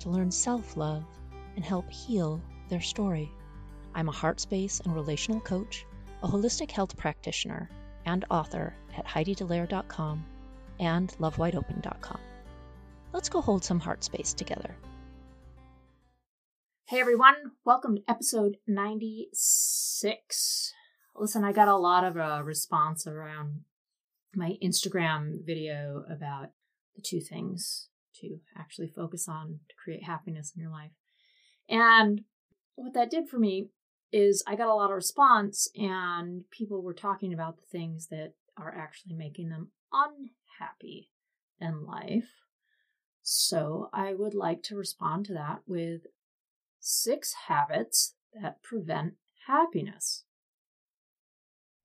to learn self love and help heal their story. I'm a heart space and relational coach, a holistic health practitioner, and author at HeidiDallaire.com and LoveWideOpen.com. Let's go hold some heart space together. Hey everyone, welcome to episode 96. Listen, I got a lot of uh, response around my Instagram video about the two things to actually focus on to create happiness in your life. And what that did for me is I got a lot of response, and people were talking about the things that are actually making them unhappy in life. So I would like to respond to that with six habits that prevent happiness.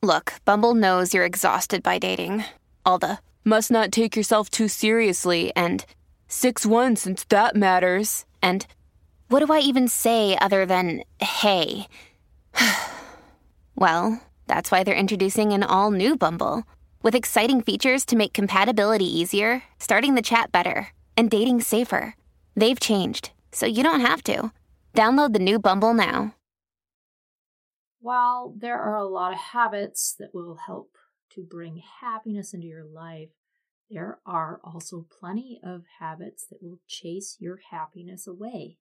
Look, Bumble knows you're exhausted by dating. All the must not take yourself too seriously and 6 1 since that matters. And what do I even say other than hey? well, that's why they're introducing an all new Bumble with exciting features to make compatibility easier, starting the chat better, and dating safer. They've changed, so you don't have to. Download the new Bumble now. While there are a lot of habits that will help to bring happiness into your life, there are also plenty of habits that will chase your happiness away.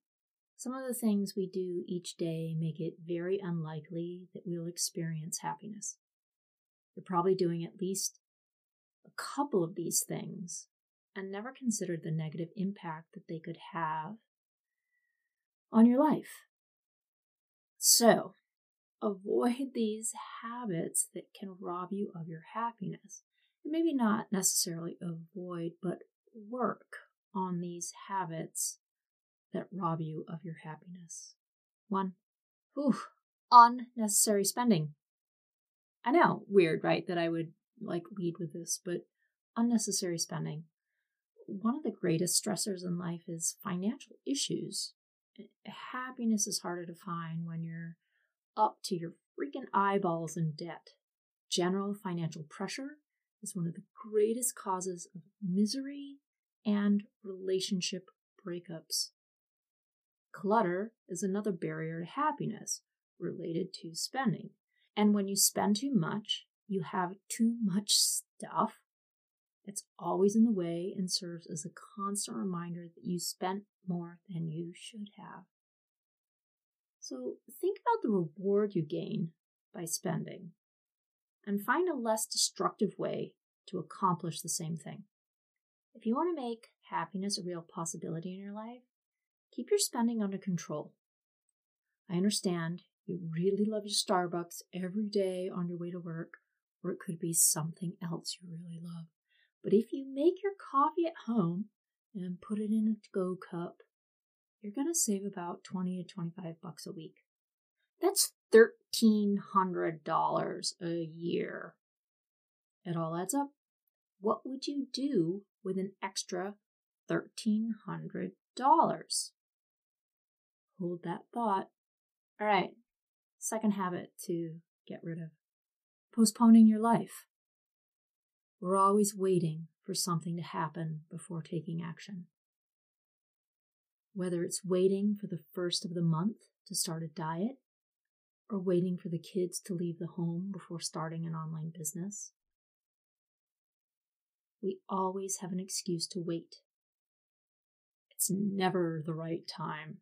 Some of the things we do each day make it very unlikely that we'll experience happiness. You're probably doing at least a couple of these things and never considered the negative impact that they could have on your life. So, avoid these habits that can rob you of your happiness. Maybe not necessarily avoid, but work on these habits that rob you of your happiness. One, unnecessary spending. I know, weird, right, that I would like lead with this, but unnecessary spending. One of the greatest stressors in life is financial issues eh, happiness is harder to find when you're up to your freaking eyeballs in debt. General financial pressure is one of the greatest causes of misery and relationship breakups. Clutter is another barrier to happiness related to spending. And when you spend too much, you have too much stuff. It's always in the way and serves as a constant reminder that you spent more than you should have. So think about the reward you gain by spending and find a less destructive way to accomplish the same thing. If you want to make happiness a real possibility in your life, keep your spending under control. I understand you really love your Starbucks every day on your way to work, or it could be something else you really love. But if you make your coffee at home and put it in a go cup, you're going to save about 20 to 25 bucks a week. That's $1,300 a year. It all adds up. What would you do with an extra $1,300? Hold that thought. All right, second habit to get rid of postponing your life. We're always waiting for something to happen before taking action. Whether it's waiting for the first of the month to start a diet, or waiting for the kids to leave the home before starting an online business, we always have an excuse to wait. It's never the right time.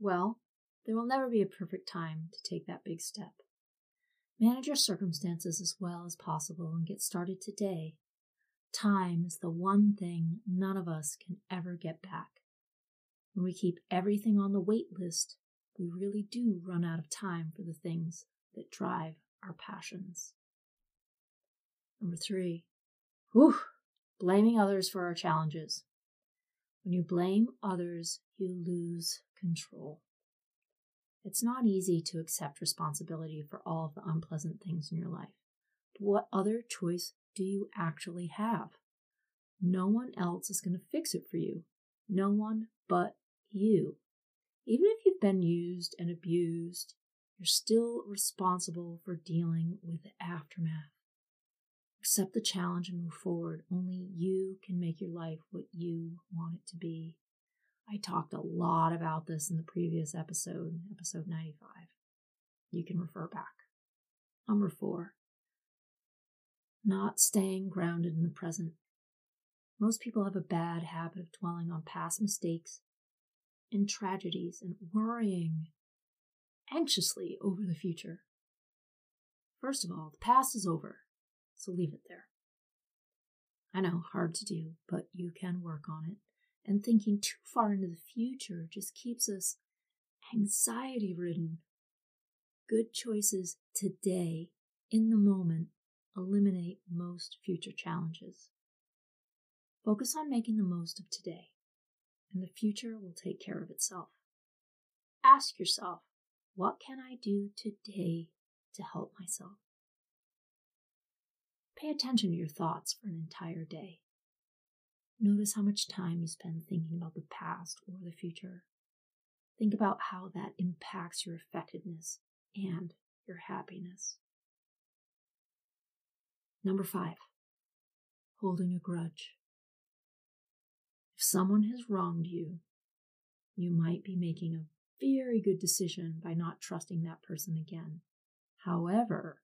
Well, there will never be a perfect time to take that big step. Manage your circumstances as well as possible and get started today. Time is the one thing none of us can ever get back. When we keep everything on the wait list, we really do run out of time for the things that drive our passions. Number three, whew, blaming others for our challenges. When you blame others, you lose control. It's not easy to accept responsibility for all of the unpleasant things in your life. But what other choice do you actually have? No one else is going to fix it for you. No one but you. Even if you've been used and abused, you're still responsible for dealing with the aftermath. Accept the challenge and move forward. Only you can make your life what you want it to be. I talked a lot about this in the previous episode, episode 95. You can refer back. Number four, not staying grounded in the present. Most people have a bad habit of dwelling on past mistakes and tragedies and worrying anxiously over the future. First of all, the past is over, so leave it there. I know, hard to do, but you can work on it. And thinking too far into the future just keeps us anxiety ridden. Good choices today, in the moment, eliminate most future challenges. Focus on making the most of today, and the future will take care of itself. Ask yourself, what can I do today to help myself? Pay attention to your thoughts for an entire day. Notice how much time you spend thinking about the past or the future. Think about how that impacts your effectiveness and your happiness. Number five, holding a grudge. If someone has wronged you, you might be making a very good decision by not trusting that person again. However,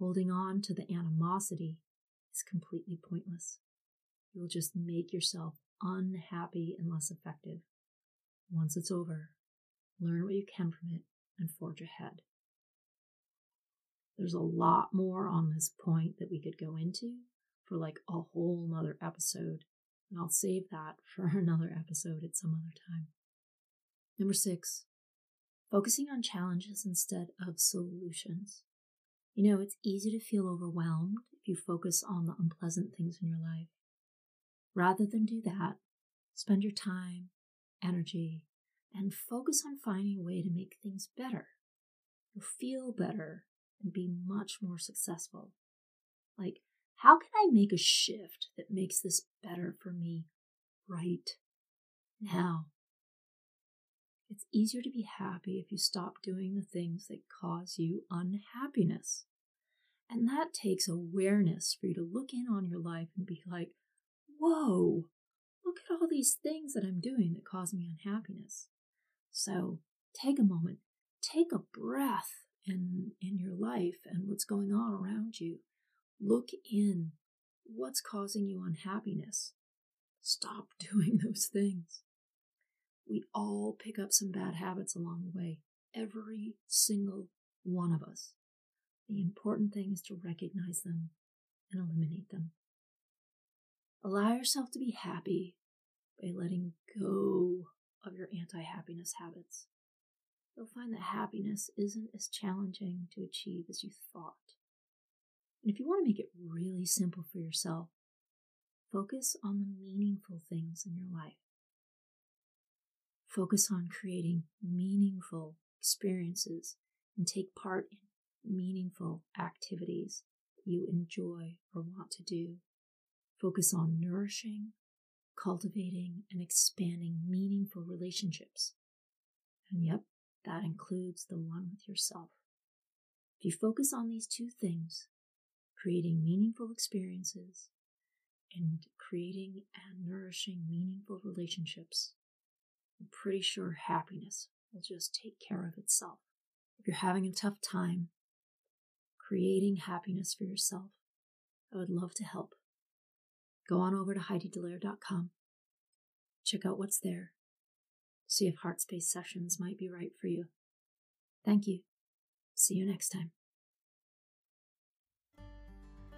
holding on to the animosity is completely pointless. You'll just make yourself unhappy and less effective. Once it's over, learn what you can from it and forge ahead. There's a lot more on this point that we could go into for like a whole nother episode, and I'll save that for another episode at some other time. Number six, focusing on challenges instead of solutions. You know, it's easy to feel overwhelmed if you focus on the unpleasant things in your life. Rather than do that, spend your time, energy, and focus on finding a way to make things better. You'll feel better and be much more successful. Like, how can I make a shift that makes this better for me right now? It's easier to be happy if you stop doing the things that cause you unhappiness. And that takes awareness for you to look in on your life and be like, whoa, look at all these things that I'm doing that cause me unhappiness. So take a moment, take a breath in, in your life and what's going on around you. Look in. What's causing you unhappiness? Stop doing those things. We all pick up some bad habits along the way, every single one of us. The important thing is to recognize them and eliminate them. Allow yourself to be happy by letting go of your anti happiness habits. You'll find that happiness isn't as challenging to achieve as you thought. And if you want to make it really simple for yourself, focus on the meaningful things in your life. Focus on creating meaningful experiences and take part in meaningful activities you enjoy or want to do. Focus on nourishing, cultivating, and expanding meaningful relationships. And yep, that includes the one with yourself. If you focus on these two things, creating meaningful experiences and creating and nourishing meaningful relationships, I'm pretty sure happiness will just take care of itself. If you're having a tough time creating happiness for yourself, I would love to help. Go on over to HeidiDallaire.com. Check out what's there. See if Heart Space sessions might be right for you. Thank you. See you next time.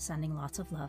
Sending lots of love.